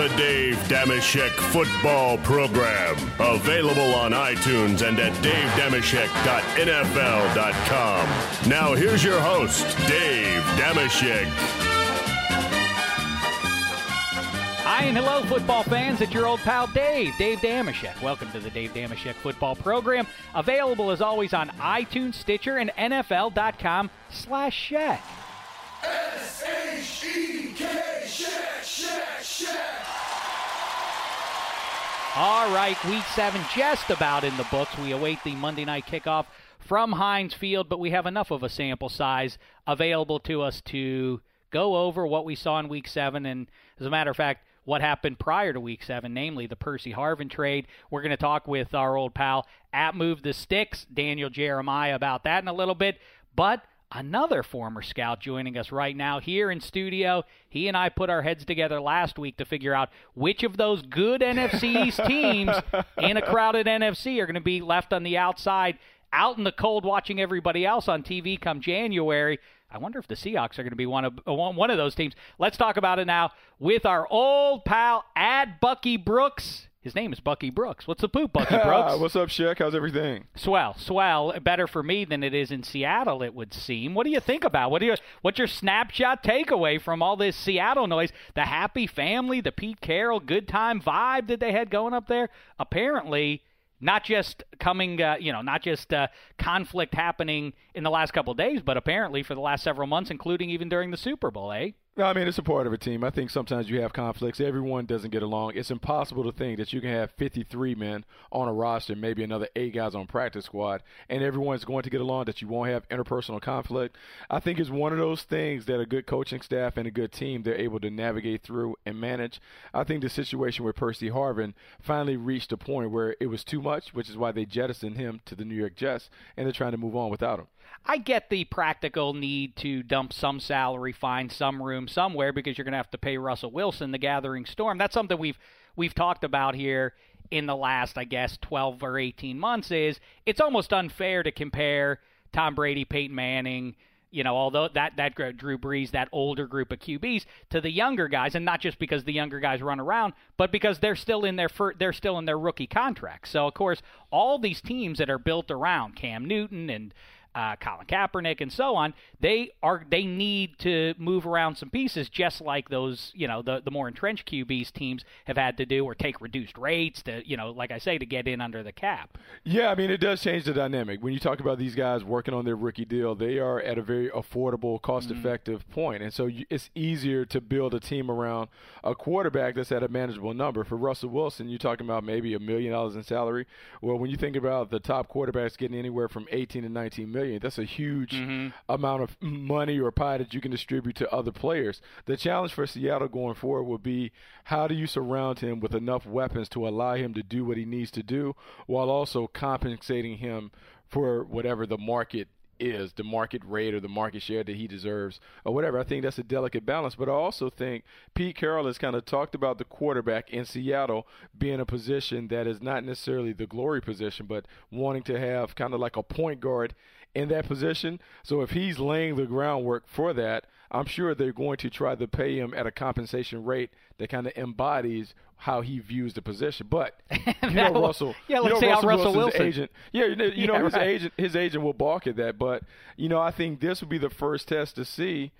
The Dave Dameshek Football Program. Available on iTunes and at davedameshek.nfl.com. Now here's your host, Dave Dameshek. Hi and hello, football fans. It's your old pal Dave, Dave Dameshek. Welcome to the Dave Dameshek Football Program. Available as always on iTunes, Stitcher, and NFL.com slash Shek. S-H-E-K, Shek, Shek, Shek. All right, week seven just about in the books. We await the Monday night kickoff from Heinz Field, but we have enough of a sample size available to us to go over what we saw in week seven. And as a matter of fact, what happened prior to week seven, namely the Percy Harvin trade. We're going to talk with our old pal at Move the Sticks, Daniel Jeremiah, about that in a little bit. But another former scout joining us right now here in studio. He and I put our heads together last week to figure out which of those good NFC East teams in a crowded NFC are going to be left on the outside, out in the cold, watching everybody else on TV come January. I wonder if the Seahawks are going to be one of uh, one of those teams. Let's talk about it now with our old pal Ad Bucky Brooks. His name is Bucky Brooks. What's the poop, Bucky Brooks? What's up, Shek? How's everything? Swell, swell. Better for me than it is in Seattle, it would seem. What do you think about? What do you? What's your snapshot takeaway from all this Seattle noise? The happy family, the Pete Carroll good time vibe that they had going up there. Apparently, not just coming, uh, you know, not just uh, conflict happening in the last couple days, but apparently for the last several months, including even during the Super Bowl, eh? I mean it's a part of a team. I think sometimes you have conflicts. Everyone doesn't get along. It's impossible to think that you can have 53 men on a roster, maybe another eight guys on practice squad, and everyone's going to get along. That you won't have interpersonal conflict. I think it's one of those things that a good coaching staff and a good team they're able to navigate through and manage. I think the situation with Percy Harvin finally reached a point where it was too much, which is why they jettisoned him to the New York Jets, and they're trying to move on without him. I get the practical need to dump some salary, find some room somewhere because you're going to have to pay Russell Wilson the gathering storm. That's something we've we've talked about here in the last, I guess, 12 or 18 months is it's almost unfair to compare Tom Brady, Peyton Manning, you know, although that that Drew Brees, that older group of QBs to the younger guys, and not just because the younger guys run around, but because they're still in their fir- they're still in their rookie contracts. So of course, all these teams that are built around Cam Newton and uh, Colin Kaepernick, and so on. They are they need to move around some pieces, just like those you know the the more entrenched QBs teams have had to do, or take reduced rates to you know like I say to get in under the cap. Yeah, I mean it does change the dynamic when you talk about these guys working on their rookie deal. They are at a very affordable, cost-effective mm-hmm. point, and so you, it's easier to build a team around a quarterback that's at a manageable number. For Russell Wilson, you're talking about maybe a million dollars in salary. Well, when you think about the top quarterbacks getting anywhere from 18 to 19 million million. That's a huge mm-hmm. amount of money or pie that you can distribute to other players. The challenge for Seattle going forward will be how do you surround him with enough weapons to allow him to do what he needs to do while also compensating him for whatever the market is the market rate or the market share that he deserves or whatever. I think that's a delicate balance. But I also think Pete Carroll has kind of talked about the quarterback in Seattle being a position that is not necessarily the glory position, but wanting to have kind of like a point guard in that position. So if he's laying the groundwork for that, I'm sure they're going to try to pay him at a compensation rate that kind of embodies how he views the position. But you know will- Russell, yeah, let's know say Russell Russell Wilson's Wilson- agent. Yeah, you know, you know his right. agent his agent will balk at that. But you know, I think this would be the first test to see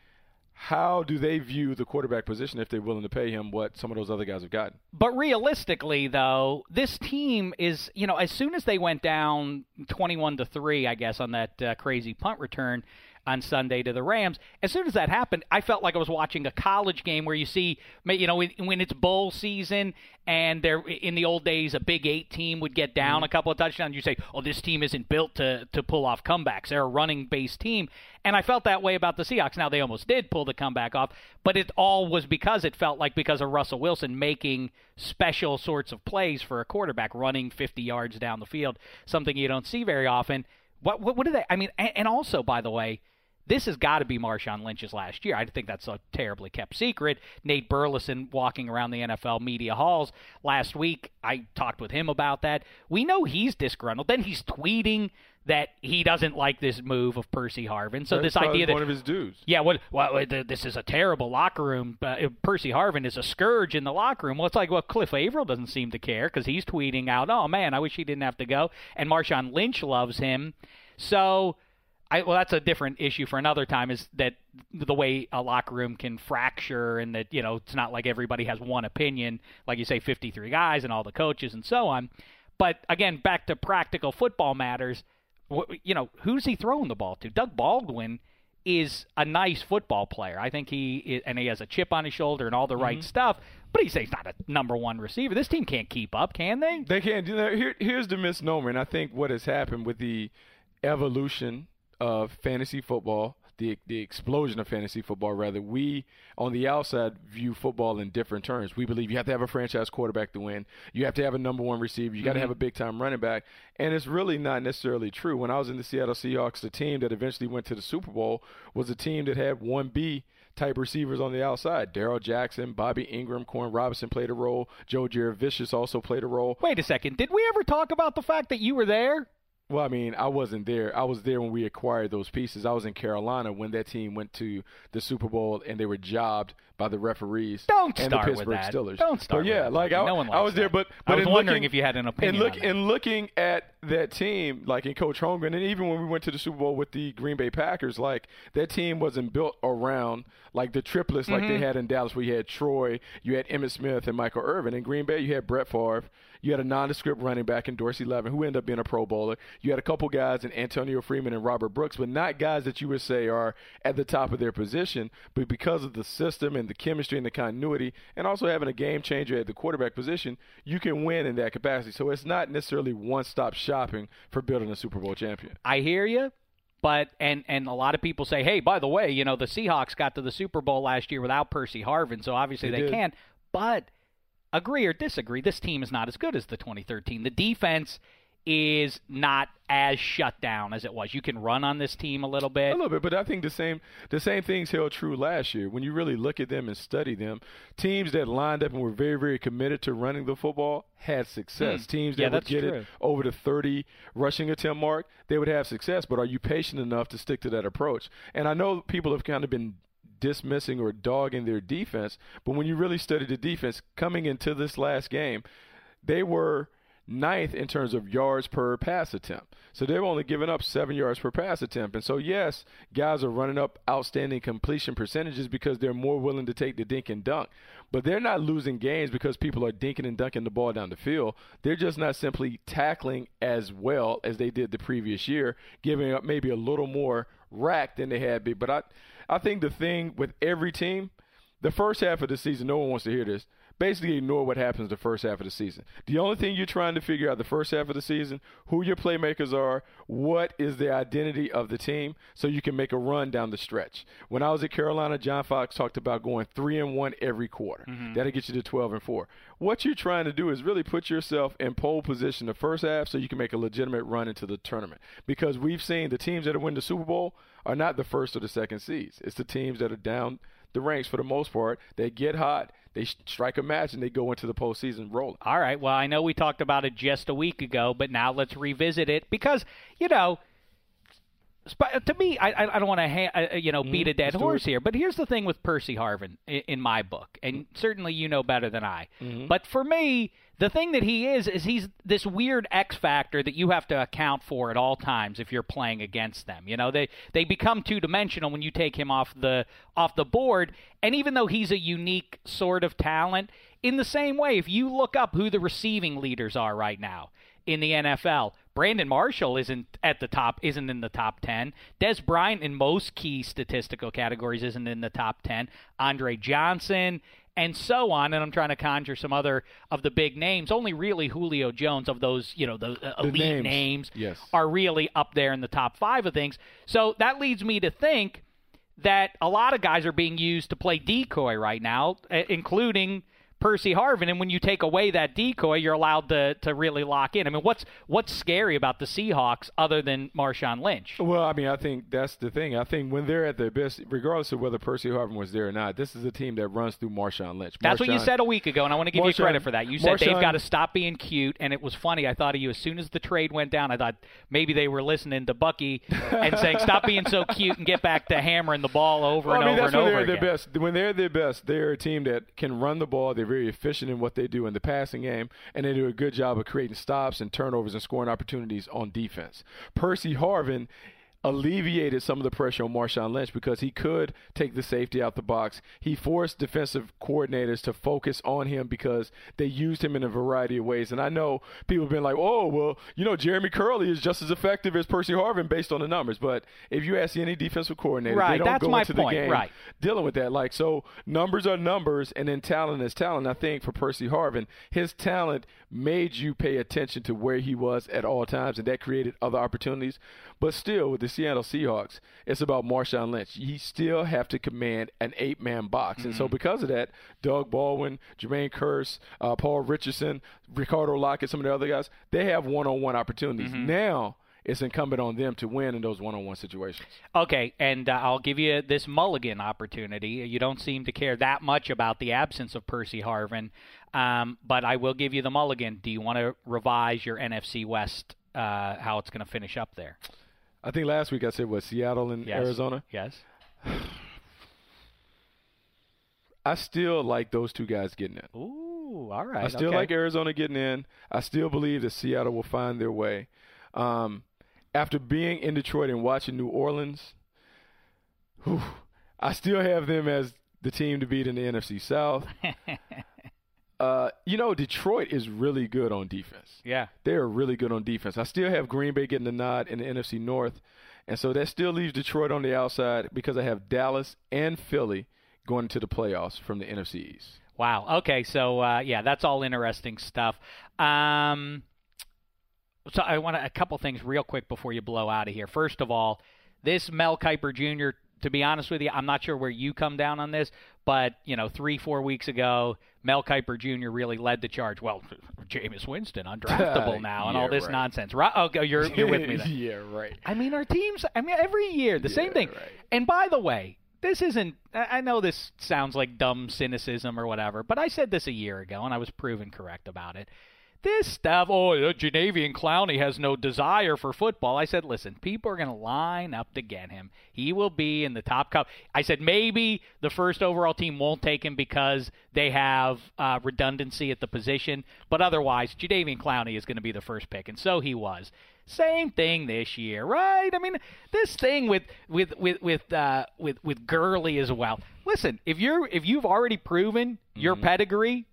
how do they view the quarterback position if they're willing to pay him what some of those other guys have gotten. But realistically, though, this team is, you know, as soon as they went down 21 to 3, I guess, on that uh, crazy punt return on Sunday to the Rams, as soon as that happened, I felt like I was watching a college game where you see, you know, when, it's bowl season and they're in the old days, a Big Eight team would get down mm-hmm. a couple of touchdowns. You say, oh, this team isn't built to, to pull off comebacks. They're a running based team. And I felt that way about the Seahawks. Now, they almost did pull the comeback off, but it all was because it felt like because of Russell Wilson making special sorts of plays for a quarterback, running 50 yards down the field, something you don't see very often. What, what, what do they, I mean, and, and also, by the way, this has got to be Marshawn Lynch's last year. I think that's a terribly kept secret. Nate Burleson walking around the NFL media halls last week. I talked with him about that. We know he's disgruntled. Then he's tweeting that he doesn't like this move of Percy Harvin. So That's this idea that one of his dues. yeah, what? Well, th- this is a terrible locker room. Uh, Percy Harvin is a scourge in the locker room. Well, it's like, well, Cliff Avril doesn't seem to care because he's tweeting out, "Oh man, I wish he didn't have to go," and Marshawn Lynch loves him. So, I well, that's a different issue for another time. Is that the way a locker room can fracture, and that you know it's not like everybody has one opinion, like you say, fifty-three guys and all the coaches and so on. But again, back to practical football matters. You know, who's he throwing the ball to? Doug Baldwin is a nice football player. I think he is, and he has a chip on his shoulder and all the right mm-hmm. stuff. But he's he's not a number one receiver. This team can't keep up, can they? They can't do that. Here, here's the misnomer, and I think what has happened with the evolution of fantasy football, the the explosion of fantasy football, rather, we on the outside view football in different terms. We believe you have to have a franchise quarterback to win. You have to have a number one receiver. You got to mm-hmm. have a big time running back, and it's really not necessarily true. When I was in the Seattle Seahawks, the team that eventually went to the Super Bowl was a team that had one B type receivers on the outside. Darrell Jackson, Bobby Engram, Koren Robinson played a role. Joe Jurevicius also played a role. Wait a second. Did we ever talk about the fact that you were there? Well, I mean, I wasn't there. I was there when we acquired those pieces. I was in Carolina when that team went to the Super Bowl and they were jobbed by the referees Don't and start the with Pittsburgh that. Steelers. Don't start But with yeah, that. like I, No one I likes was there, that. but I was in wondering looking- if you had an opinion And look on that. and looking at that team, like in Coach Holmgren, and even when we went to the Super Bowl with the Green Bay Packers, like that team wasn't built around like the triplets like Mm-hmm. they had in Dallas, where you had Troy, you had Emmitt Smith, and Michael Irvin. In Green Bay, you had Brett Favre. You had a nondescript running back in Dorsey Levens, who ended up being a Pro Bowler. You had a couple guys in Antonio Freeman and Robert Brooks, but not guys that you would say are at the top of their position. But because of the system and the chemistry and the continuity, and also having a game changer at the quarterback position, you can win in that capacity. So it's not necessarily one-stop shopping for building a Super Bowl champion. I hear you, but and and a lot of people say, hey, by the way, you know the Seahawks got to the Super Bowl last year without Percy Harvin, so obviously They they, can. But agree or disagree, this team is not as good as the 2013. The defense is not as shut down as it was. You can run on this team a little bit. A little bit, but I think the same the same things held true last year. When you really look at them and study them, teams that lined up and were very, very committed to running the football had success. Hmm. Teams that Yeah, would get true. it over the 30 rushing attempt mark, they would have success. But are you patient enough to stick to that approach? And I know people have kind of been dismissing or dogging their defense, but when you really study the defense coming into this last game, they were ninth in terms of yards per pass attempt. So they've only given up seven yards per pass attempt. And so, yes, guys are running up outstanding completion percentages because they're more willing to take the dink and dunk. But they're not losing games because people are dinking and dunking the ball down the field. They're just not simply tackling as well as they did the previous year, giving up maybe a little more rack than they had been. But I, I think the thing with every team, the first half of the season, no one wants to hear this. Basically, ignore what happens the first half of the season. The only thing you're trying to figure out the first half of the season, who your playmakers are, what is the identity of the team, so you can make a run down the stretch. When I was at Carolina, John Fox talked about going three and one every quarter. Mm-hmm. That'll get you to 12 and four. What you're trying to do is really put yourself in pole position the first half, so you can make a legitimate run into the tournament. Because we've seen the teams that have win the Super Bowl are not the first or the second seeds. It's the teams that are down the ranks for the most part. They get hot, they strike a match, and they go into the postseason rolling. All right. Well, I know we talked about it just a week ago, but now let's revisit it because, you know, to me, I, I don't want to ha- uh, you know beat a dead horse here, but here's the thing with Percy Harvin in, in my book, and certainly you know better than I. But for me, the thing that he is is he's this weird X factor that you have to account for at all times if you're playing against them. You know, they they become two dimensional when you take him off the off the board, and even though he's a unique sort of talent, in the same way, if you look up who the receiving leaders are right now in the NFL. Brandon Marshall isn't at the top, isn't in the top 10. Dez Bryant in most key statistical categories isn't in the top 10. Andre Johnson and so on. And I'm trying to conjure some other of the big names. Only really Julio Jones of those, you know, the, uh, The elite names. names Yes. are really up there in the top five of things. So that leads me to think that a lot of guys are being used to play decoy right now, uh, including Percy Harvin. And when you take away that decoy, you're allowed to, to really lock in. I mean, what's what's scary about the Seahawks other than Marshawn Lynch? Well, I mean, I think that's the thing. I think when they're at their best, regardless of whether Percy Harvin was there or not, this is a team that runs through Marshawn Lynch. That's what you said a week ago, and I want to give you credit for that. You said they've got to stop being cute, and it was funny. I thought of you as soon as the trade went down. I thought maybe they were listening to Bucky and saying, "Stop being so cute and get back to hammering the ball over Well, and I mean, over that's and when over they're again." their best. When they're their best, they're a team that can run the ball. They're very efficient in what they do in the passing game, and they do a good job of creating stops and turnovers and scoring opportunities on defense. Percy Harvin alleviated some of the pressure on Marshawn Lynch because he could take the safety out the box. He forced defensive coordinators to focus on him because they used him in a variety of ways. And I know people have been like, "Oh, well, you know, Jermaine Kearse is just as effective as Percy Harvin based on the numbers." But if you ask any defensive coordinator, Right, they don't that's go my into point, the game right. dealing with that. Like, so numbers are numbers, and then talent is talent. I think for Percy Harvin, his talent made you pay attention to where he was at all times, and that created other opportunities. But still, with the Seattle Seahawks, it's about Marshawn Lynch. You still have to command an eight-man box, and so Mm-hmm. because of that, Doug Baldwin, Jermaine Kearse, uh, Paul Richardson, Ricardo Lockette, some of the other guys, they have one-on-one opportunities. Mm-hmm. Now. It's incumbent on them to win in those one-on-one situations. Okay, and uh, I'll give you this mulligan opportunity. You don't seem to care that much about the absence of Percy Harvin, um, but I will give you the mulligan. Do you want to revise your NFC West, uh, how it's going to finish up there? I think last week I said what Seattle and Yes. Arizona. Yes. I still like those two guys getting in. Ooh, all right. I still okay. like Arizona getting in. I still believe that Seattle will find their way. Um, after being in Detroit and watching New Orleans, whew, I still have them as the team to beat in the NFC South. uh, you know, Detroit is really good on defense. Yeah. They are really good on defense. I still have Green Bay getting the nod in the NFC North. And so that still leaves Detroit on the outside because I have Dallas and Philly going into the playoffs from the NFC East. Wow. Okay. So uh, yeah, that's all interesting stuff. Um, so I want a couple things real quick before you blow out of here. First of all, this Mel Kiper Jr. To be honest with you, I'm not sure where you come down on this, but you know, three four weeks ago, Mel Kiper Jr. really led the charge. Well, Jameis Winston undraftable now, and Yeah, all this right. nonsense. Right? Oh, you're you're with me. Then. yeah, right. I mean, our teams. I mean, every year the same thing. right. And by the way, this isn't. I know this sounds like dumb cynicism or whatever, but I said this a year ago, and I was proven correct about it. This stuff, oh, uh, Jadeveon Clowney has no desire for football. I said, listen, people are going to line up to get him. He will be in the top cup. I said maybe the first overall team won't take him because they have uh, redundancy at the position, but otherwise, Jadeveon Clowney is going to be the first pick, and so he was. Same thing this year, right? I mean, this thing with with with with uh, with with Gurley as well. Listen, if you're if you've already proven your pedigree,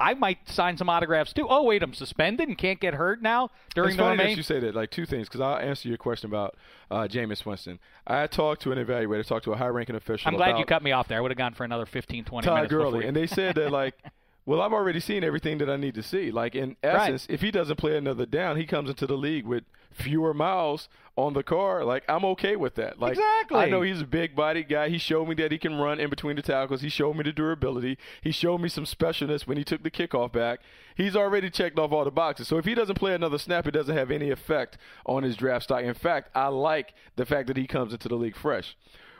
I might sign some autographs too. Oh wait, I'm suspended and can't get hurt now during It's the funny remain. you say that. Like two things, because I'll answer your question about uh, Jameis Winston. I talked to an evaluator, talked to a high-ranking official. I'm glad you cut me off there. I would have gone for another 15, 20 Todd minutes. Gurley, and they said that like, well, I've already seen everything that I need to see. Like in essence, if he doesn't play another down, he comes into the league with fewer miles on the car. Like I'm okay with that. Like Exactly. I know he's a big body guy. He showed me that he can run in between the tackles. He showed me the durability. He showed me some specialness when he took the kickoff back. He's already checked off all the boxes. So if he doesn't play another snap, it doesn't have any effect on his draft stock. In fact, I like the fact that he comes into the league fresh.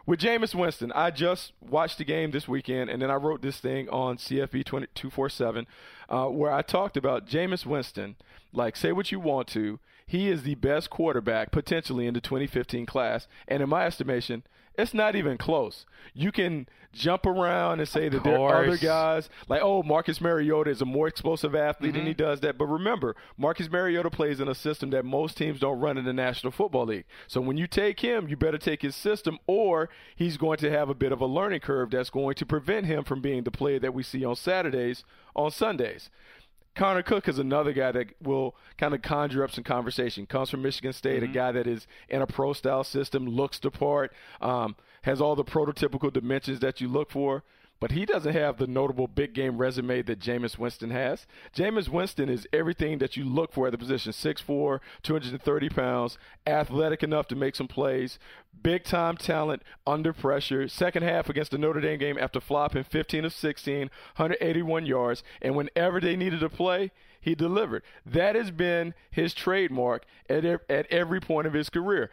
with Jameis Winston, I just watched the game this weekend, and then I wrote this thing on CFB 247 uh, where I talked about Jameis Winston. Like, say what you want to, he is the best quarterback potentially in the 2015 class, and in my estimation, it's not even close. You can jump around and say of that there are other guys like, oh, Marcus Mariota is a more explosive athlete Mm-hmm. and he does that. But remember, Marcus Mariota plays in a system that most teams don't run in the National Football League. So when you take him, you better take his system, or he's going to have a bit of a learning curve that's going to prevent him from being the player that we see on Saturdays on Sundays. Connor Cook is another guy that will kind of conjure up some conversation. Comes from Michigan State, a guy that is in a pro style system, looks the part, um, has all the prototypical dimensions that you look for. But he doesn't have the notable big game resume that Jameis Winston has. Jameis Winston is everything that you look for at the position 6'4, 230 pounds, athletic enough to make some plays, big time talent under pressure. Second half against the Notre Dame game after flopping 15 of 16, 181 yards. And whenever they needed to play, he delivered. That has been his trademark at, at every point of his career.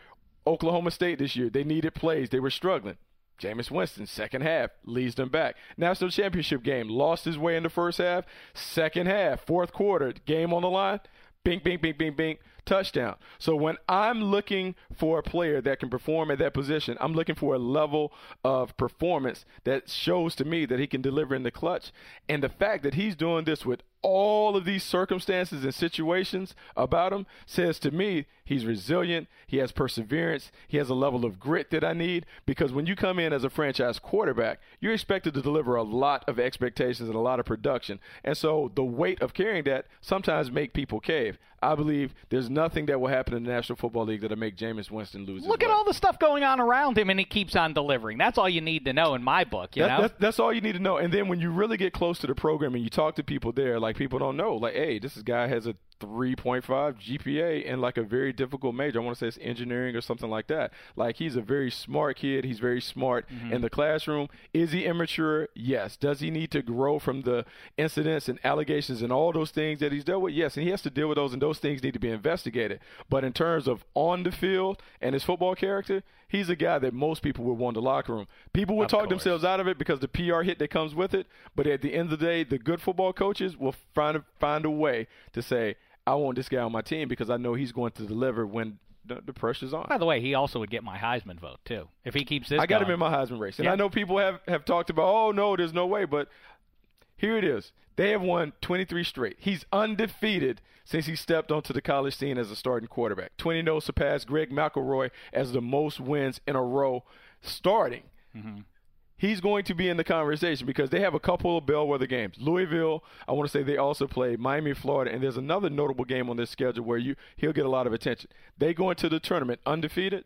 Oklahoma State this year, they needed plays, they were struggling. Jameis Winston, second half, leads them back. National championship game, lost his way in the first half. Second half, fourth quarter, game on the line. Bing, bing, bing, bing, bing, touchdown. So when I'm looking for a player that can perform at that position, I'm looking for a level of performance that shows to me that he can deliver in the clutch. And the fact that he's doing this with all of these circumstances and situations about him says to me he's resilient, he has perseverance, he has a level of grit that I need because when you come in as a franchise quarterback, you're expected to deliver a lot of expectations and a lot of production. And so the weight of carrying that sometimes make people cave. I believe there's nothing that will happen in the National Football League that'll make Jameis Winston lose. his Look at all the stuff going on around him, and he keeps on delivering. That's all you need to know in my book. You That- know, that's, that's all you need to know. And then when you really get close to the program and you talk to people there, like people don't know, like, hey, this guy has a 3.5 GPA in like a very difficult major. I want to say it's engineering or something like that. Like he's a very smart kid. He's very smart Mm-hmm. in the classroom. Is he immature? Yes. Does he need to grow from the incidents and allegations and all those things that he's dealt with? Yes. And he has to deal with those, and those things need to be investigated. But in terms of on the field and his football character, he's a guy that most people would want in the locker room. People would Of talk course. themselves out of it because the PR hit that comes with it. But at the end of the day, the good football coaches will find a, find a way to say, I want this guy on my team because I know he's going to deliver when the, the pressure's on. by the way, he also would get my Heisman vote too if he keeps this. I got going. him in my Heisman race. And Yeah. I know people have, have talked about, oh, no, there's no way. But here it is. They have won 23 straight. He's undefeated since he stepped onto the college scene as a starting quarterback. 20 0 surpassed Greg McElroy as the most wins in a row starting. Mm-hmm. He's going to be in the conversation because they have a couple of bellwether games. Louisville, I want to say they also play Miami, Florida, and there's another notable game on their schedule where you he'll get a lot of attention. They go into the tournament undefeated.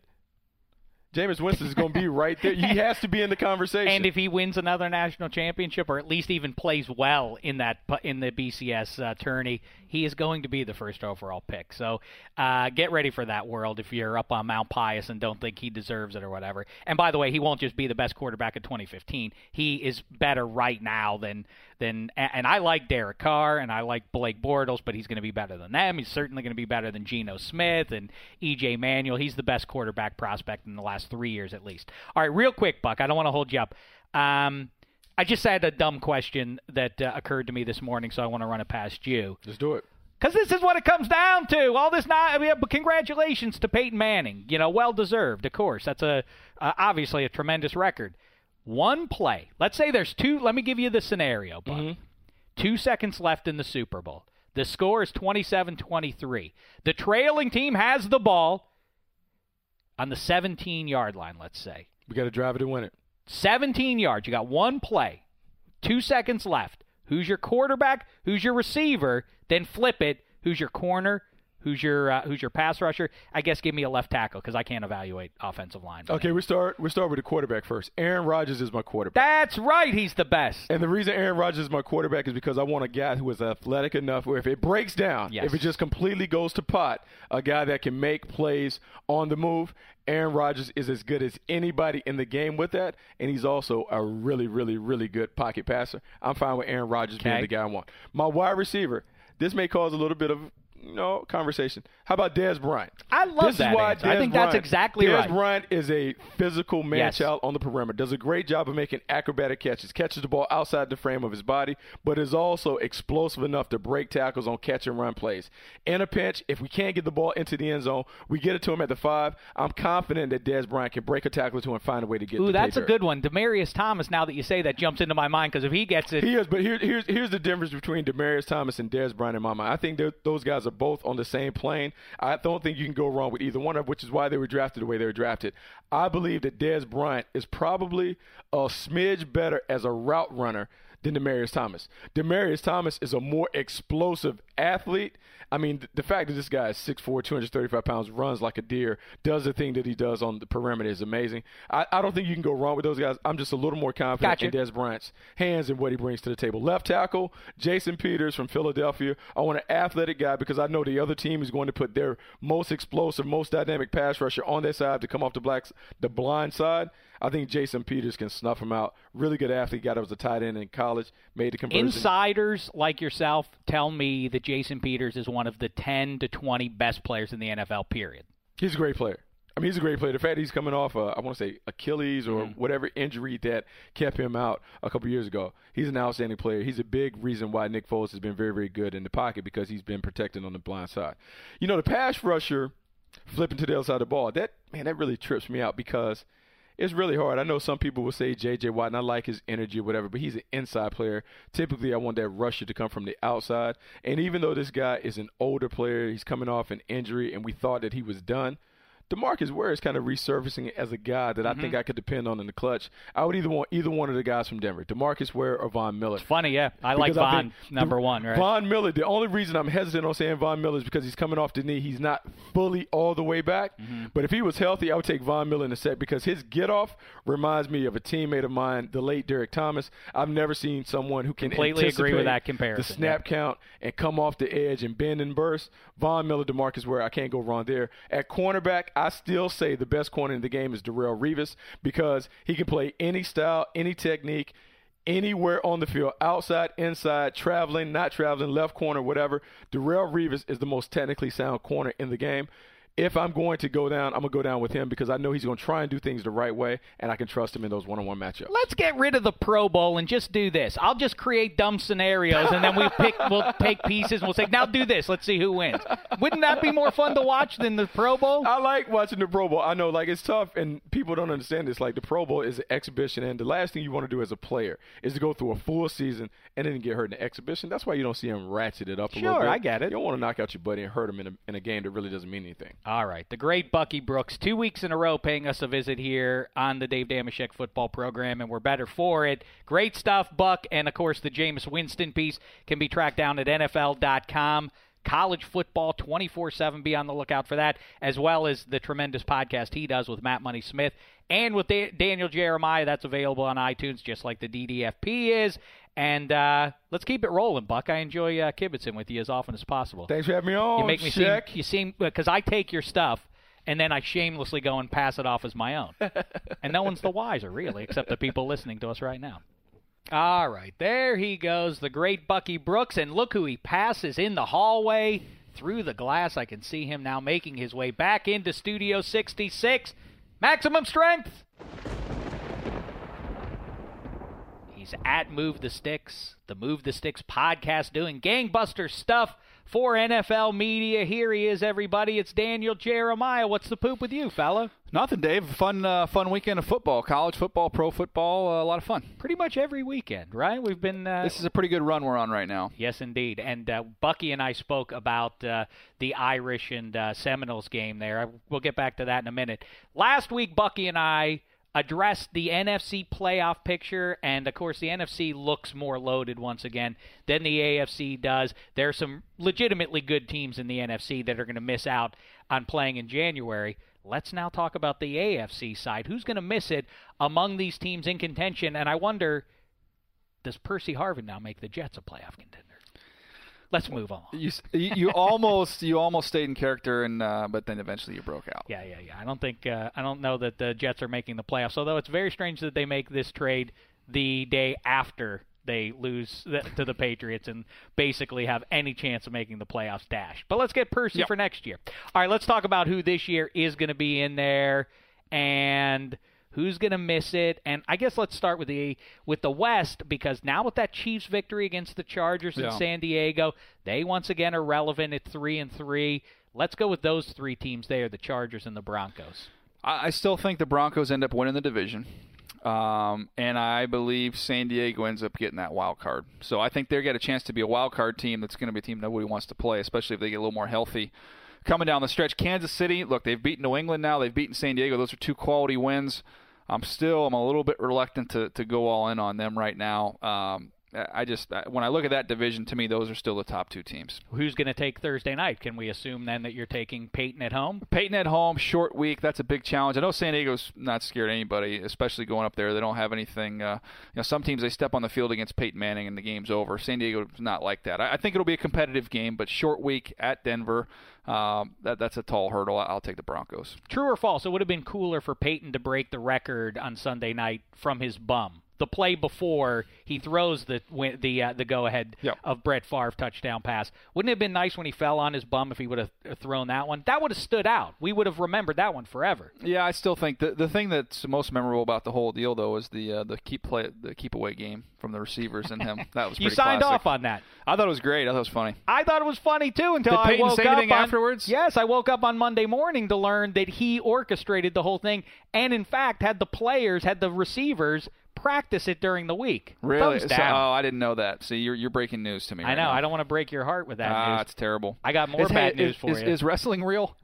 Jameis Winston is going to be right there. He has to be in the conversation. And if he wins another national championship, or at least even plays well in that in the BCS uh, tourney, he is going to be the first overall pick. So uh, get ready for that world if you're up on Mount Pius and don't think he deserves it or whatever. And by the way, he won't just be the best quarterback of 2015. He is better right now than than. And I like Derek Carr and I like Blake Bortles, but he's going to be better than them. He's certainly going to be better than Geno Smith and EJ Manuel. He's the best quarterback prospect in the last three years at least. All right, real quick, Buck. I don't want to hold you up. Um, I just had a dumb question that uh, occurred to me this morning, so I want to run it past you. Let's do it. Because this is what it comes down to. All this not. I mean, but congratulations to Peyton Manning. You know, well deserved. Of course, that's a uh, obviously a tremendous record. One play. Let's say there's two. Let me give you the scenario, Buck. Two seconds left in the Super Bowl. The score is 27-23. The trailing team has the ball on the 17 yard line. Let's say. We got to drive it and win it. 17 yards. You got one play, two seconds left. Who's your quarterback? Who's your receiver? Then flip it. Who's your corner? Who's your uh, who's your pass rusher? I guess give me a left tackle because I can't evaluate offensive line. Okay, we start we start with the quarterback first. Aaron Rodgers is my quarterback. That's right. He's the best. And the reason Aaron Rodgers is my quarterback is because I want a guy who is athletic enough where if it breaks down, Yes. if it just completely goes to pot, a guy that can make plays on the move. Aaron Rodgers is as good as anybody in the game with that, and he's also a really, really, really good pocket passer. I'm fine with Aaron Rodgers being the guy I want. My wide receiver, this may cause a little bit of know, conversation. How about Dez Bryant? I love this that. Is why answer. I think that's Bryant, exactly Dez right. Bryant is a physical man Yes. child on the perimeter. Does a great job of making acrobatic catches. Catches the ball outside the frame of his body, but is also explosive enough to break tackles on catch and run plays. In a pinch, if we can't get the ball into the end zone, we get it to him at the five. I'm confident that Dez Bryant can break a tackle to him and find a way to get. Ooh, that's a good one. Demaryius Thomas. Now that you say that, jumps into my mind because if he gets it, He is, but here, here's here's the difference between Demaryius Thomas and Dez Bryant in my mind. I think those guys are both on the same plane. I don't think you can go wrong with either one of, which is why they were drafted the way they were drafted. I believe that Dez Bryant is probably a smidge better as a route runner than Demaryius Thomas. Demaryius Thomas is a more explosive athlete. I mean, th- the fact that this guy is 6'4", 235 pounds, runs like a deer, does the thing that he does on the perimeter is amazing. I, I don't think you can go wrong with those guys. I'm just a little more confident Gotcha. in Dez Bryant's hands and what he brings to the table. Left tackle, Jason Peters from Philadelphia. I want an athletic guy because I know the other team is going to put their most explosive, most dynamic pass rusher on their side to come off the blacks, the blind side. I think Jason Peters can snuff him out. Really good athlete, guy that was a tight end in college, made the conversion. insiders like yourself tell me that Jason Peters is one of the 10 to 20 best players in the NFL. Period. He's a great player. I mean, he's a great player. The fact he's coming off, uh, I want to say Achilles or whatever injury that kept him out a couple years ago, he's an outstanding player. He's a big reason why Nick Foles has been very, very good in the pocket because he's been protected on the blind side. You know, the pass rusher flipping to the other side of the ball, that man, that really trips me out because it's really hard. I know some people will say J.J. Watt, and I like his energy or whatever, but he's an inside player. Typically, I want that rusher to come from the outside. And even though this guy is an older player, he's coming off an injury, and we thought that he was done. Demarcus Ware is kind of resurfacing as a guy that I think Mm-hmm. I could depend on in the clutch. I would either want either one of the guys from Denver, Demarcus Ware or Von Miller. Funny, yeah. I like Because I Von number the- one, right? Von Miller. The only reason I'm hesitant on saying Von Miller is because he's coming off the knee. He's not fully all the way back. Mm-hmm. But if he was healthy, I would take Von Miller in a set because his get off reminds me of a teammate of mine, the late Derrick Thomas. I've never seen someone who can Completely agree with that comparison, The snap count and come off the edge and bend and burst. Von Miller, Demarcus Ware, I can't go wrong there. At cornerback, I still say the best corner in the game is Darrelle Revis because he can play any style, any technique anywhere on the field, outside, inside, traveling, not traveling, left corner, whatever. Darrelle Revis is the most technically sound corner in the game. If I'm going to go down, I'm going to go down with him because I know he's going to try and do things the right way, and I can trust him in those one-on-one matchups. Let's get rid of the Pro Bowl and just do this. I'll just create dumb scenarios, and then we pick. We'll take pieces. and We'll say, now do this. Let's see who wins. Wouldn't that be more fun to watch than the Pro Bowl? I like watching the Pro Bowl. I know, like, it's tough, and people don't understand this. Like, the Pro Bowl is an exhibition, and the last thing you want to do as a player is to go through a full season and then get hurt in the exhibition. That's why you don't see him ratchet it up a little Sure, bit. I get it. You don't want to knock out your buddy and hurt him in a, in a game that really doesn't mean anything. All right, the great Bucky Brooks, two weeks in a row paying us a visit here on the Dave Dameshek football program, and we're better for it. Great stuff, Buck, and of course the Jameis Winston piece can be tracked down at NFL.com. College football 24 7. Be on the lookout for that, as well as the tremendous podcast he does with Matt Money Smith and with da- Daniel Jeremiah. That's available on iTunes, just like the DDFP is. And uh, let's keep it rolling, Buck. I enjoy uh, kibitzing with you as often as possible. Thanks for having me on. You make me Shaq. seem you seem because I take your stuff and then I shamelessly go and pass it off as my own, and no one's the wiser really, except the people listening to us right now. All right, there he goes, the great Bucky Brooks, and look who he passes in the hallway through the glass. I can see him now making his way back into Studio 66. Maximum strength. At Move the Sticks, the Move the Sticks podcast, doing gangbuster stuff for NFL media. Here he is, everybody. It's Daniel Jeremiah. What's the poop with you, fella? Nothing, Dave. Fun, uh, fun weekend of football, college football, pro football. Uh, a lot of fun. Pretty much every weekend, right? We've been. Uh, This is a pretty good run we're on right now. Yes, indeed. And uh, Bucky and I spoke about uh, the Irish and uh, Seminoles game there. We'll get back to that in a minute. Last week, Bucky and I addressed the NFC playoff picture, and of course, the NFC looks more loaded once again than the AFC does. There are some legitimately good teams in the NFC that are going to miss out on playing in January. Let's now talk about the AFC side. Who's going to miss it among these teams in contention? And I wonder does Percy Harvin now make the Jets a playoff contender? Let's move on. You you, you almost you almost stayed in character, and uh, but then eventually you broke out. Yeah, yeah, yeah. I don't think uh, I don't know that the Jets are making the playoffs. Although it's very strange that they make this trade the day after they lose to the Patriots and basically have any chance of making the playoffs dash. But let's get Percy Yep. for next year. All right, let's talk about who this year is going to be in there and who's going to miss it. And I guess let's start with the with the West because now with that Chiefs victory against the Chargers in San Diego, they once again are relevant at 3 and 3. Let's go with those three teams there, the Chargers and the Broncos. I, I still think the Broncos end up winning the division. Um, and I believe San Diego ends up getting that wild card. So I think they get a chance to be a wild card team that's going to be a team nobody wants to play, especially if they get a little more healthy. Coming down the stretch, Kansas City, look, they've beaten New England now. They've beaten San Diego. Those are two quality wins. I'm still, I'm a little bit reluctant to, to go all in on them right now. Um, I just, when I look at that division, to me, those are still the top two teams. Who's going to take Thursday night? Can we assume then that you're taking Peyton at home? Peyton at home, short week. That's a big challenge. I know San Diego's not scared of anybody, especially going up there. They don't have anything. Uh, you know, some teams they step on the field against Peyton Manning and the game's over. San Diego's not like that. I, I think it'll be a competitive game, but short week at Denver. Um, that that's a tall hurdle. I'll take the Broncos. True or false? It would have been cooler for Peyton to break the record on Sunday night from his bum. The play before he throws the the uh, the go ahead Yep. of Brett Favre touchdown pass. Wouldn't it have been nice when he fell on his bum if he would have thrown that one? That would have stood out. We would have remembered that one forever. Yeah, I still think the the thing that's most memorable about the whole deal though is the uh, the keep play the keep away game from the receivers and him. That was You signed classic. off on that. I thought it was great. I thought it was funny. I thought it was funny too until Did I Peyton woke say up anything on- afterwards? Yes, I woke up on Monday morning to learn that he orchestrated the whole thing, and in fact had the players, had the receivers practice it during the week. Really? So- oh, I didn't know that. See, you're you're breaking news to me. I right know. now. I don't want to break your heart with that Ah, news. it's terrible. I got more Is- bad is- news for is, you. Is wrestling real?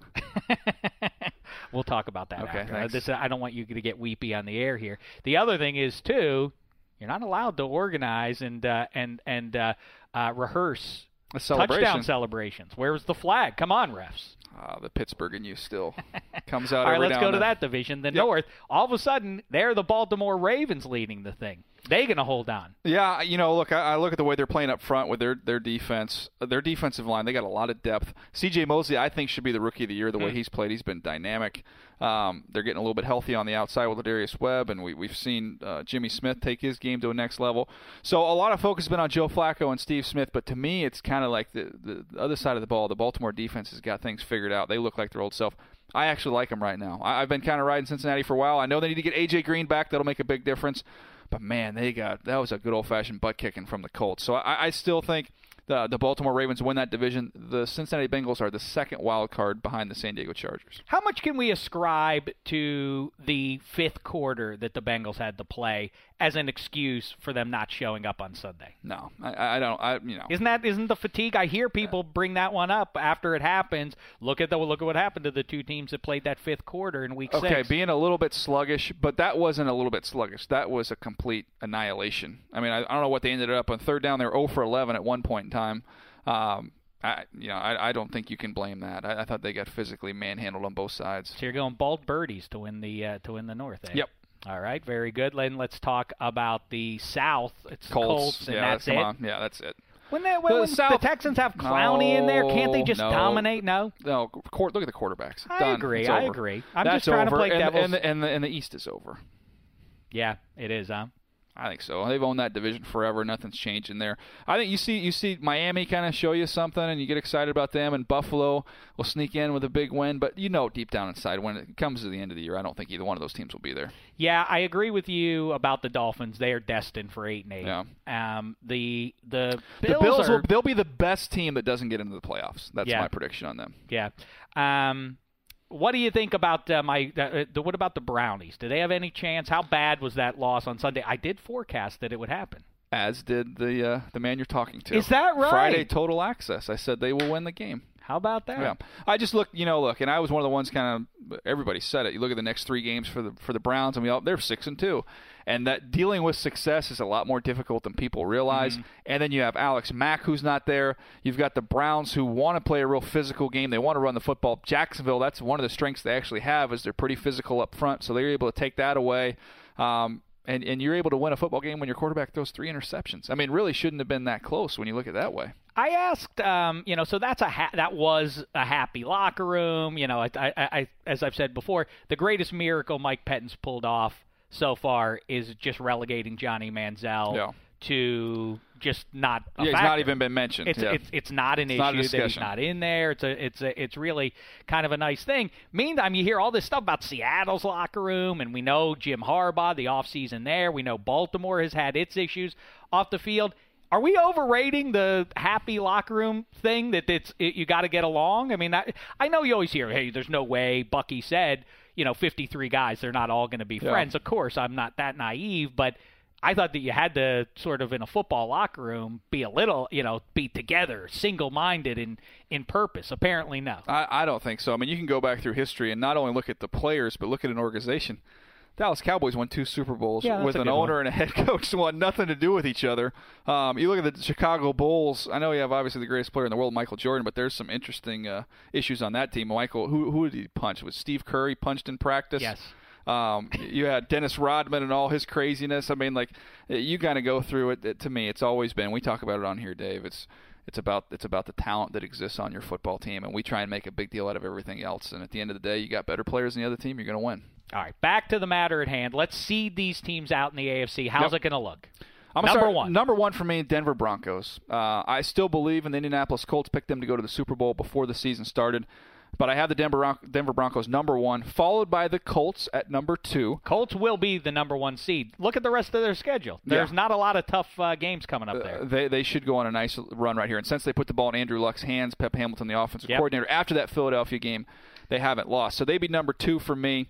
we'll talk about that Okay, after. Thanks. this, I don't want you to get weepy on the air here. The other thing is too, you're not allowed to organize and uh, and and uh, uh, rehearse celebration. touchdown celebrations. Where's the flag? Come on, refs. Ah, the Pittsburgh and you still comes out. All right, let's go to then. that division. The Yep. North. All of a sudden, they're the Baltimore Ravens leading the thing. They gonna hold on. Yeah, you know, look, I, I look at the way they're playing up front with their their defense, uh, their defensive line. They got a lot of depth. C.J. Mosley, I think, should be the rookie of the year. The way Hmm. he's played, he's been dynamic. Um, they're getting a little bit healthy on the outside with Darius Webb, and we, we've seen uh, Jimmy Smith take his game to a next level. So a lot of focus has been on Joe Flacco and Steve Smith, but to me, it's kind of like the, the the other side of the ball. The Baltimore defense has got things figured out. They look like their old self. I actually like them right now. I, I've been kind of riding Cincinnati for a while. I know they need to get AJ Green back. That'll make a big difference. But man, they got that was a good old fashioned butt kicking from the Colts. So I, I still think the the Baltimore Ravens win that division. The Cincinnati Bengals are the second wild card behind the San Diego Chargers. How much can we ascribe to the fifth quarter that the Bengals had to play as an excuse for them not showing up on Sunday? No, I, I don't. I you know. Isn't that isn't the fatigue? I hear people bring that one up after it happens. Look at the look at what happened to the two teams that played that fifth quarter in week Okay, six. being a little bit sluggish, but that wasn't a little bit sluggish. That was a complete annihilation. I mean, I, I don't know what they ended up on third down. They were 0 for 11 at one point in time. Um, I, you know, I, I don't think you can blame that. I, I thought they got physically manhandled on both sides. So you're going bald birdies to win the uh, to win the North. Eh? Yep. All right, very good. Then let's talk about the South. It's Colts, Colts, and yeah, that's it. on. yeah, that's it. When, they, when, The when the Texans have Clowney in there, can't they just no. dominate? No. No, court, look at the quarterbacks. I Done. agree, I agree. I'm That's just trying to over. play and, devil's- And the, and, the, and the East is over. Yeah, it is, huh? I think so. They've owned that division forever. Nothing's changing there. I think you see you see Miami kind of show you something, and you get excited about them. And Buffalo will sneak in with a big win, but you know deep down inside when it comes to the end of the year, I don't think either one of those teams will be there. Yeah, I agree with you about the Dolphins. They are destined for eight and eight. Yeah. Um, the the the Bills Bills are, will they'll be the best team that doesn't get into the playoffs. That's Yeah. my prediction on them. yeah. Um, what do you think about uh, my? Uh, the, what about the Brownies? Do they have any chance? How bad was that loss on Sunday? I did forecast that it would happen. As did the uh, the man you're talking to. Is that right? Friday total access. I said they will win the game. How about that? Yeah, I just look, you know, look, and I was one of the ones kind of everybody said it. You look at the next three games for the for the Browns, and we all they're six and two, and that dealing with success is a lot more difficult than people realize. Mm-hmm. And then you have Alex Mack who's not there. You've got the Browns who want to play a real physical game. They want to run the football. Jacksonville, that's one of the strengths they actually have is they're pretty physical up front, so they're able to take that away. Um, and, and you're able to win a football game when your quarterback throws three interceptions. I mean, really shouldn't have been that close when you look at it that way. I asked, um, you know, so that's a ha- that was a happy locker room. You know, I, I, I, as I've said before, the greatest miracle Mike Pettine's pulled off so far is just relegating Johnny Manziel Yeah. to just not. A yeah, he's not even been mentioned. It's, yeah. it's it's not an It's issue not that he's not in there. It's a it's a it's really kind of a nice thing. Meantime, you hear all this stuff about Seattle's locker room, and we know Jim Harbaugh, the offseason there. We know Baltimore has had its issues off the field. Are we overrating the happy locker room thing that it's it, you got to get along? I mean, I, I know you always hear, "Hey, there's no way." Bucky said, you know, 53 guys, they're not all going to be Yeah. friends. Of course, I'm not that naive, but I thought that you had to sort of in a football locker room be a little, you know, be together, single-minded in in purpose. Apparently, no. I, I don't think so. I mean, you can go back through history and not only look at the players, but look at an organization. Dallas Cowboys won two Super Bowls Yeah, with an owner one. and a head coach who had nothing to do with each other. Um, you look at the Chicago Bulls. I know you have obviously the greatest player in the world, Michael Jordan, but there's some interesting uh, issues on that team. Michael, who who did he punch? Was Steve Kerr punched in practice? Yes. Um, you had Dennis Rodman and all his craziness. I mean, like you kind of go through it. it. To me, it's always been. We talk about it on here, Dave. It's it's about it's about the talent that exists on your football team, and we try and make a big deal out of everything else. And at the end of the day, you got better players than the other team. You're going to win. All right, back to the matter at hand. Let's seed these teams out in the AFC. How's Yep. it going to look? I'm Number start- one. Number one for me, Denver Broncos. Uh, I still believe in the Indianapolis Colts. Picked them to go to the Super Bowl before the season started, but I have the Denver Bron- Denver Broncos number one, followed by the Colts at number two. Colts will be the number one seed. Look at the rest of their schedule. There's Yeah. not a lot of tough uh, games coming up Uh, there. they they should go on a nice run right here. And since they put the ball in Andrew Luck's hands, Pep Hamilton, the offensive Yep. coordinator, after that Philadelphia game, they haven't lost. So they'd be number two for me.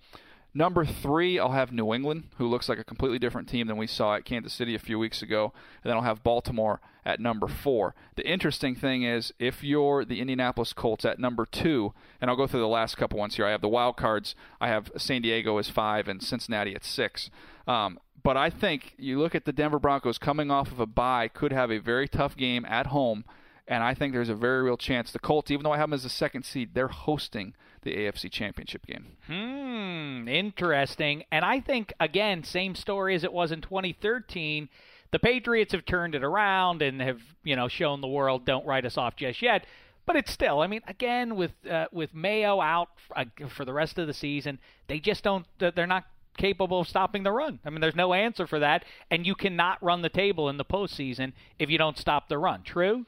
Number three, I'll have New England, who looks like a completely different team than we saw at Kansas City a few weeks ago. And then I'll have Baltimore at number four. The interesting thing is, if you're the Indianapolis Colts at number two, and I'll go through the last couple ones here. I have the wild cards. I have San Diego as five and Cincinnati at six. Um, but I think you look at the Denver Broncos coming off of a bye, could have a very tough game at home. And I think there's a very real chance the Colts, even though I have them as a second seed, they're hosting the AFC Championship game. Hmm, interesting. And I think again, same story as it was in 2013. The Patriots have turned it around and have, you know, shown the world don't write us off just yet. But it's still, I mean, again with uh, with Mayo out uh, for the rest of the season, they just don't. They're not capable of stopping the run. I mean, there's no answer for that, and you cannot run the table in the postseason if you don't stop the run. True.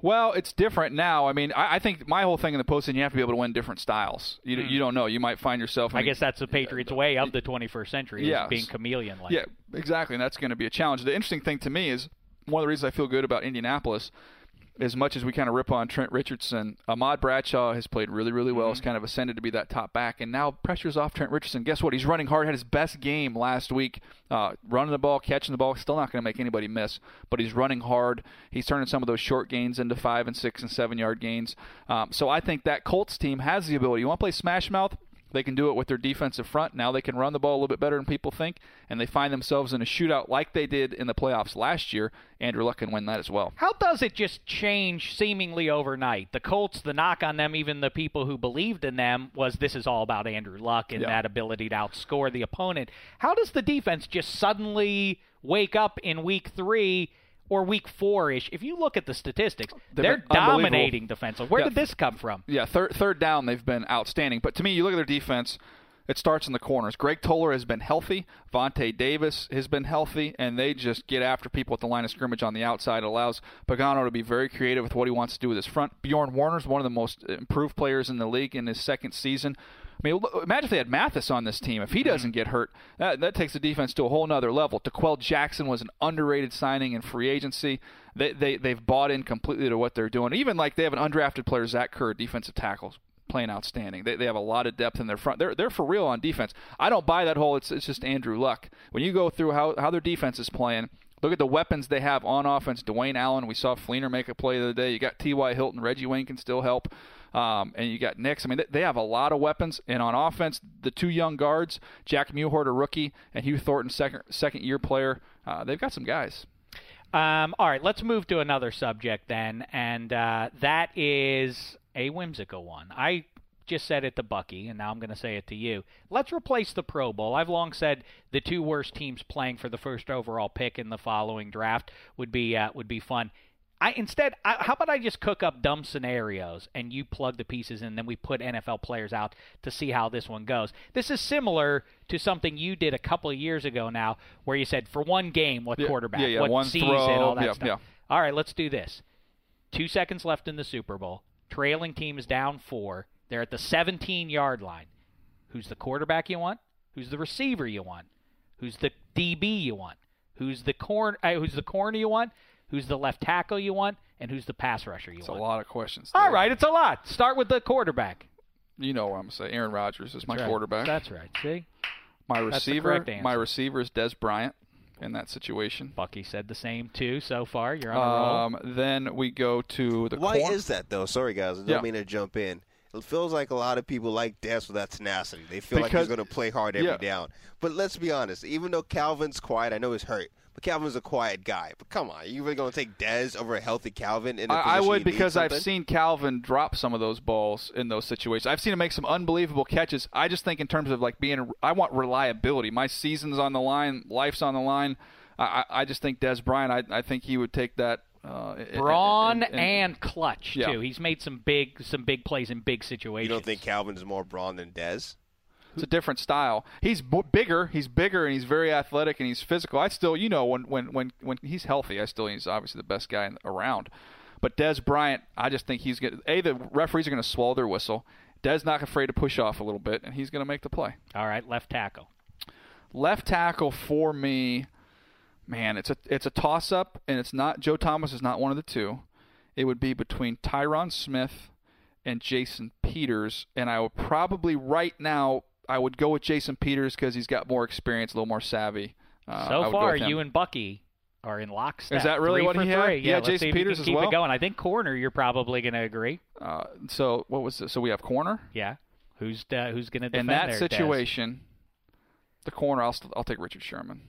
Well, it's different now. I mean, I, I think my whole thing in the postseason, you have to be able to win different styles. You, you don't know. You might find yourself. Hmm. I guess that's the Patriots' way of the 21st century, is being chameleon-like. Yeah, exactly, and that's going to be a challenge. The interesting thing to me is one of the reasons I feel good about Indianapolis. As much as we kind of rip on Trent Richardson, Ahmad Bradshaw has played really, really well. Has kind of ascended to be that top back, and now pressure's off Trent Richardson. Guess what? He's running hard. Had his best game last week, uh, running the ball, catching the ball. Still not going to make anybody miss, but he's running hard. He's turning some of those short gains into five and six and seven yard gains. Um, so I think that Colts team has the ability. You want to play smash mouth? They can do it with their defensive front. Now they can run the ball a little bit better than people think, and they find themselves in a shootout like they did in the playoffs last year. Andrew Luck can win that as well. How does it just change seemingly overnight? The Colts, the knock on them, even the people who believed in them, was this is all about Andrew Luck and Yeah. that ability to outscore the opponent. How does the defense just suddenly wake up in week three or week four ish? If you look at the statistics, They've they're dominating defensively. Where Yeah. did this come from? Yeah, third third down they've been outstanding. But to me, you look at their defense. It starts in the corners. Greg Toler has been healthy. Vontae Davis has been healthy, and they just get after people at the line of scrimmage on the outside. It allows Pagano to be very creative with what he wants to do with his front. Bjorn Werner's one of the most improved players in the league in his second season. I mean, imagine if they had Mathis on this team. If he mm-hmm. doesn't get hurt, that, that takes the defense to a whole nother level. D'Qwell Jackson was an underrated signing in free agency. They, they, they've bought in completely to what they're doing. Even like they have an undrafted player, Zach Kerr, defensive tackles, playing outstanding. They, they have a lot of depth in their front. They're, they're for real on defense. I don't buy that whole, it's, it's just Andrew Luck. When you go through how, how their defense is playing, Look at the weapons they have on offense. Dwayne Allen, we saw Fleener make a play the other day. You got T.Y. Hilton, Reggie Wayne can still help. Um, and you got Nicks. I mean, they, they have a lot of weapons. And on offense, the two young guards, Jack Mewhort, a rookie, and Hugh Thornton, second second year player, uh, they've got some guys. Um, all right, let's move to another subject then, and uh, that is a whimsical one. I just said it to Bucky, and now I'm going to say it to you. Let's replace the Pro Bowl. I've long said the two worst teams playing for the first overall pick in the following draft would be uh, would be fun. I instead, I, how about I just cook up dumb scenarios and you plug the pieces in, and then we put NFL players out to see how this one goes. This is similar to something you did a couple of years ago now, where you said for one game, what Yeah, quarterback, yeah, yeah, what one season, throw, all that stuff. yeah. All right, let's do this. Two seconds left in the Super Bowl. Trailing team is down four. They're at the 17 yard line. Who's the quarterback you want? Who's the receiver you want? Who's the DB you want? Who's the corn? Uh, who's the corner you want? Who's the left tackle you want? And who's the pass rusher you want? It's a lot of questions. All there. right, it's a lot. Start with the quarterback. You know what I'm gonna say. Aaron Rodgers is my right. quarterback. That's right. See, my that's the receiver. correct answer. My receiver is Dez Bryant in that situation. Bucky said the same too. So far, you're on a roll. Um, then we go to the Why corn- is that though? Sorry guys, I don't Yeah. mean to jump in. It feels like a lot of people like Dez with that tenacity. They feel like Because- he's going to play hard every yeah. down. But let's be honest. Even though Calvin's quiet, I know he's hurt, but Calvin's a quiet guy. But come on, you really going to take Dez over a healthy Calvin? In a I, I position would because I've seen Calvin drop some of those balls in those situations. I've seen him make some unbelievable catches. I just think in terms of like being, I want reliability. My season's on the line, life's on the line. I, I I just think Dez Bryant. I, I think he would take that. Uh, Brawn and, and clutch Yeah. too. He's made some big some big plays in big situations. You don't think Calvin's more brawn than Des? It's a different style. He's b- bigger. He's bigger, and he's very athletic, and he's physical. I still, you know, when when when when he's healthy, I still he's obviously the best guy in, around. But Dez Bryant, I just think he's going. A, the referees are going to swallow their whistle. Dez not afraid to push off a little bit, and he's going to make the play. All right, left tackle. Left tackle for me, man, it's a it's a toss up, and it's not Joe Thomas is not one of the two. It would be between Tyron Smith and Jason Peters, and I would probably right now I would go with Jason Peters because he's got more experience, a little more savvy. Uh, so far, you and Bucky are in lockstep. Is that really Three what he had? three. He had let's Jason Peters can as keep well? it going. I think corner. You're probably going to agree. Uh, so what was it? So we have corner Yeah. Who's uh, who's going to defend in that there, Dez? situation. The corner, I'll I'll take Richard Sherman.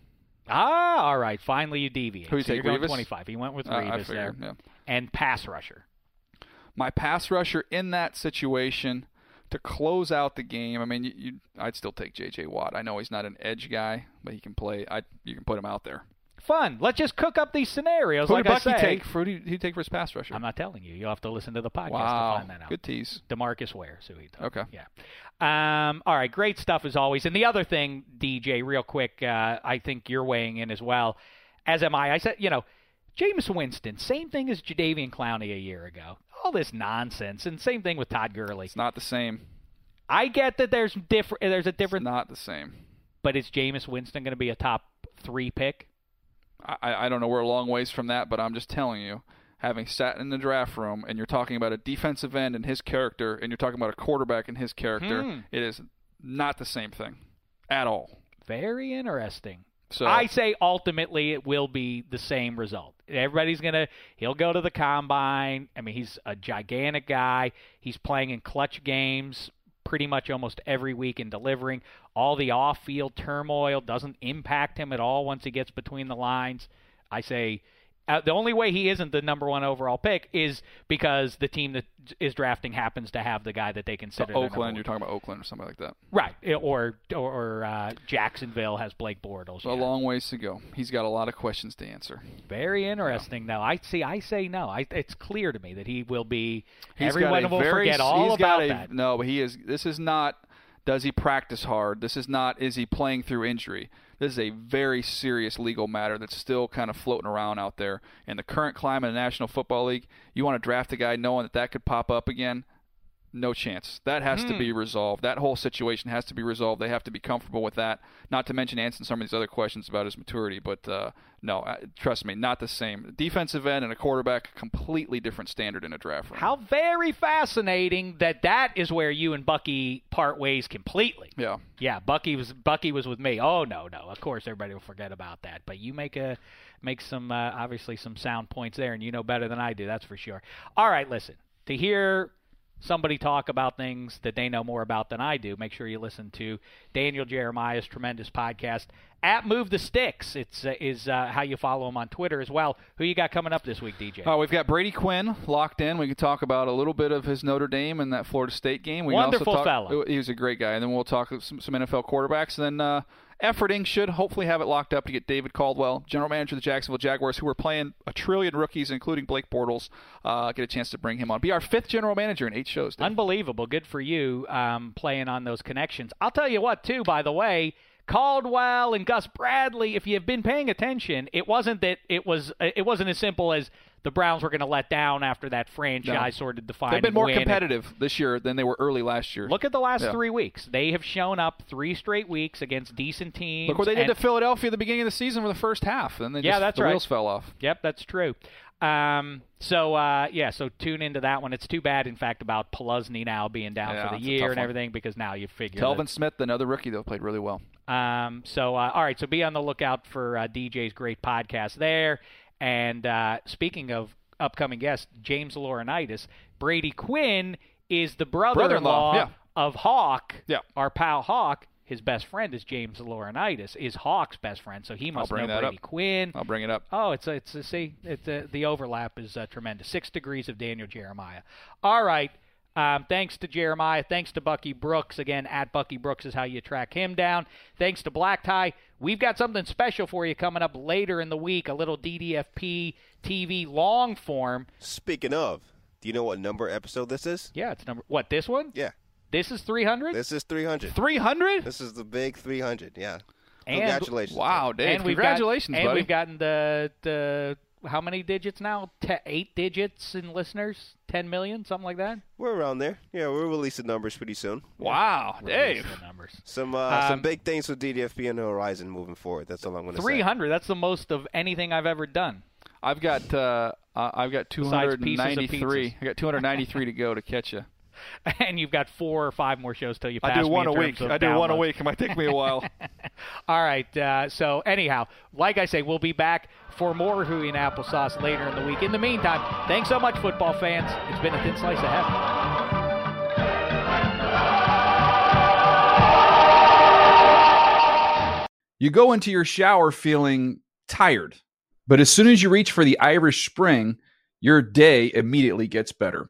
Ah, all right. Finally, you deviate. Who you so take, you're Revis? 25. He went with Uh, Revis there. yeah. And pass rusher. my pass rusher in that situation to close out the game. I mean, you, you, I'd still take J.J. Watt. I know he's not an edge guy, but he can play. I you can put him out there. Fun. Let's just cook up these scenarios. Who like did I Bucky say. take? For, who did he take for his pass rusher? I'm not telling you. You'll have to listen to the podcast wow, to find that out. good tease. DeMarcus Ware. So he took. Okay. Yeah. Um, all right. Great stuff as always. And the other thing, DJ, real quick, uh, I think you're weighing in as well, as am I. I said, you know, Jameis Winston, same thing as Jadeveon Clowney a year ago. All this nonsense, and same thing with Todd Gurley. It's not the same. I get that there's different. There's a It's different, not the same. but is Jameis Winston going to be a top three pick? I, I don't know. We're a long ways from that, but I'm just telling you, having sat in the draft room and you're talking about a defensive end and his character, and you're talking about a quarterback and his character, Hmm. it is not the same thing at all. Very interesting. So I say ultimately it will be the same result. Everybody's gonna he'll go to the combine. I mean, he's a gigantic guy. He's playing in clutch games pretty much almost every week and delivering. All the off field turmoil doesn't impact him at all once he gets between the lines. I say uh, the only way he isn't the number one overall pick is because the team that is drafting happens to have the guy that they consider number Oakland, you're talking about Oakland or something like that. right, or or, or uh, Jacksonville has Blake Bortles. A yeah. long ways to go. He's got a lot of questions to answer. Very interesting, though. I see. I say no. I, it's clear to me that he will be. He's everyone will very, forget all he's about got a, that. No, but he is. This is not. Does he practice hard? This is not. Is he playing through injury? This is a very serious legal matter that's still kind of floating around out there. In the current climate of the National Football League, you want to draft a guy knowing that that could pop up again. No chance. That has to Hmm. be resolved. That whole situation has to be resolved. They have to be comfortable with that. Not to mention answering some of these other questions about his maturity. But uh, no, uh, trust me, not the same. Defensive end and a quarterback, completely different standard in a draft room. How very fascinating that that is where you and Bucky part ways completely. Yeah. Yeah, Bucky was Bucky was with me. Oh no, no. Of course, everybody will forget about that. But you make a make some uh, obviously some sound points there, and you know better than I do. That's for sure. All right, listen to hear somebody talk about things that they know more about than I do. Make sure you listen to Daniel Jeremiah's tremendous podcast at Move the Sticks. It's uh, is uh, how you follow him on Twitter as well. Who you got coming up this week, DJ? Uh, we've got Brady Quinn locked in. We can talk about a little bit of his Notre Dame and that Florida State game. We can Wonderful also talk, fellow. He was a great guy. And then we'll talk some, some NFL quarterbacks. And then uh, efforting should hopefully have it locked up to get David Caldwell, general manager of the Jacksonville Jaguars, who are playing a trillion rookies, including Blake Bortles, uh, get a chance to bring him on. Be our fifth general manager in eight shows. Dave. Unbelievable. Good for you um, playing on those connections. I'll tell you what, too, by the way. Caldwell and Gus Bradley, if you've been paying attention, it wasn't that it was it wasn't as simple as the Browns were going to let down after that franchise No. sort of defined. They've been more win. competitive this year than they were early last year. Look at the last Yeah. three weeks. They have shown up three straight weeks against decent teams. Look what they did to Philadelphia at the beginning of the season for the first half. and Then Yeah, just, that's the right. wheels fell off. Yep, that's true. Um, so uh, yeah, so tune into that one. It's too bad, in fact, about Posluszny now being down Yeah, for the year and one. everything because now you figure. Telvin that- Smith, another rookie, though, played really well. Um, so uh, all right, so be on the lookout for uh, DJ's great podcast there. And uh, speaking of upcoming guests, James Laurinaitis, Brady Quinn is the brother-in-law, Brother-in-law, yeah. of Hawk. Yeah. our pal Hawk. His best friend is James Laurinaitis. Is Hawk's best friend, so he must know that Brady up. Quinn. I'll bring it up. Oh, it's a, it's a, see, it's a, the overlap is uh, tremendous. Six degrees of Daniel Jeremiah. All right. Um, thanks to Jeremiah. Thanks to Bucky Brooks. Again, at Bucky Brooks is how you track him down. Thanks to Black Tie. We've got something special for you coming up later in the week. A little DDFP TV long form. Speaking of, do you know what number episode this is? Yeah, it's number what this one? Yeah, This is 300. this is 300. 300? This is the big 300. Yeah. And- Congratulations. Wow, Dave. and congratulations, got, and we've gotten the the how many digits now? Te- eight digits in listeners. Ten million, something like that. We're around there. Yeah, we're releasing numbers pretty soon. wow, Dave. Numbers. Some uh, some Um, big things for DDFP on the horizon moving forward. That's all I'm going to say. 300. That's the most of anything I've ever done. I've got uh, uh, I've got Besides pieces of 293. pizzas. I got 293 to go to catch you. And you've got four or five more shows till you pass I do one in a week. I do one a week. It might take me a while. All right. Uh, so anyhow, like I say, we'll be back for more Hooey and Applesauce later in the week. In the meantime, thanks so much, football fans. It's been a thin slice of heaven. You go into your shower feeling tired, but as soon as you reach for the Irish Spring, your day immediately gets better.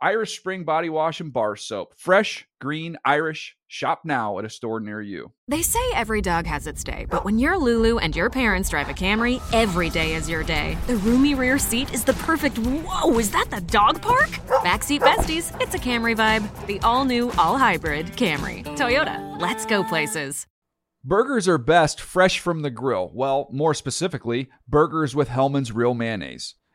Irish Spring Body Wash and Bar Soap. Fresh, green, Irish. Shop now at a store near you. They say every dog has its day, but when you're Lulu and your parents drive a Camry, every day is your day. The roomy rear seat is the perfect. Whoa, is that the dog park? Backseat besties, it's a Camry vibe. The all new, all hybrid Camry. Toyota, let's go places. Burgers are best fresh from the grill. Well, more specifically, burgers with Hellmann's Real Mayonnaise.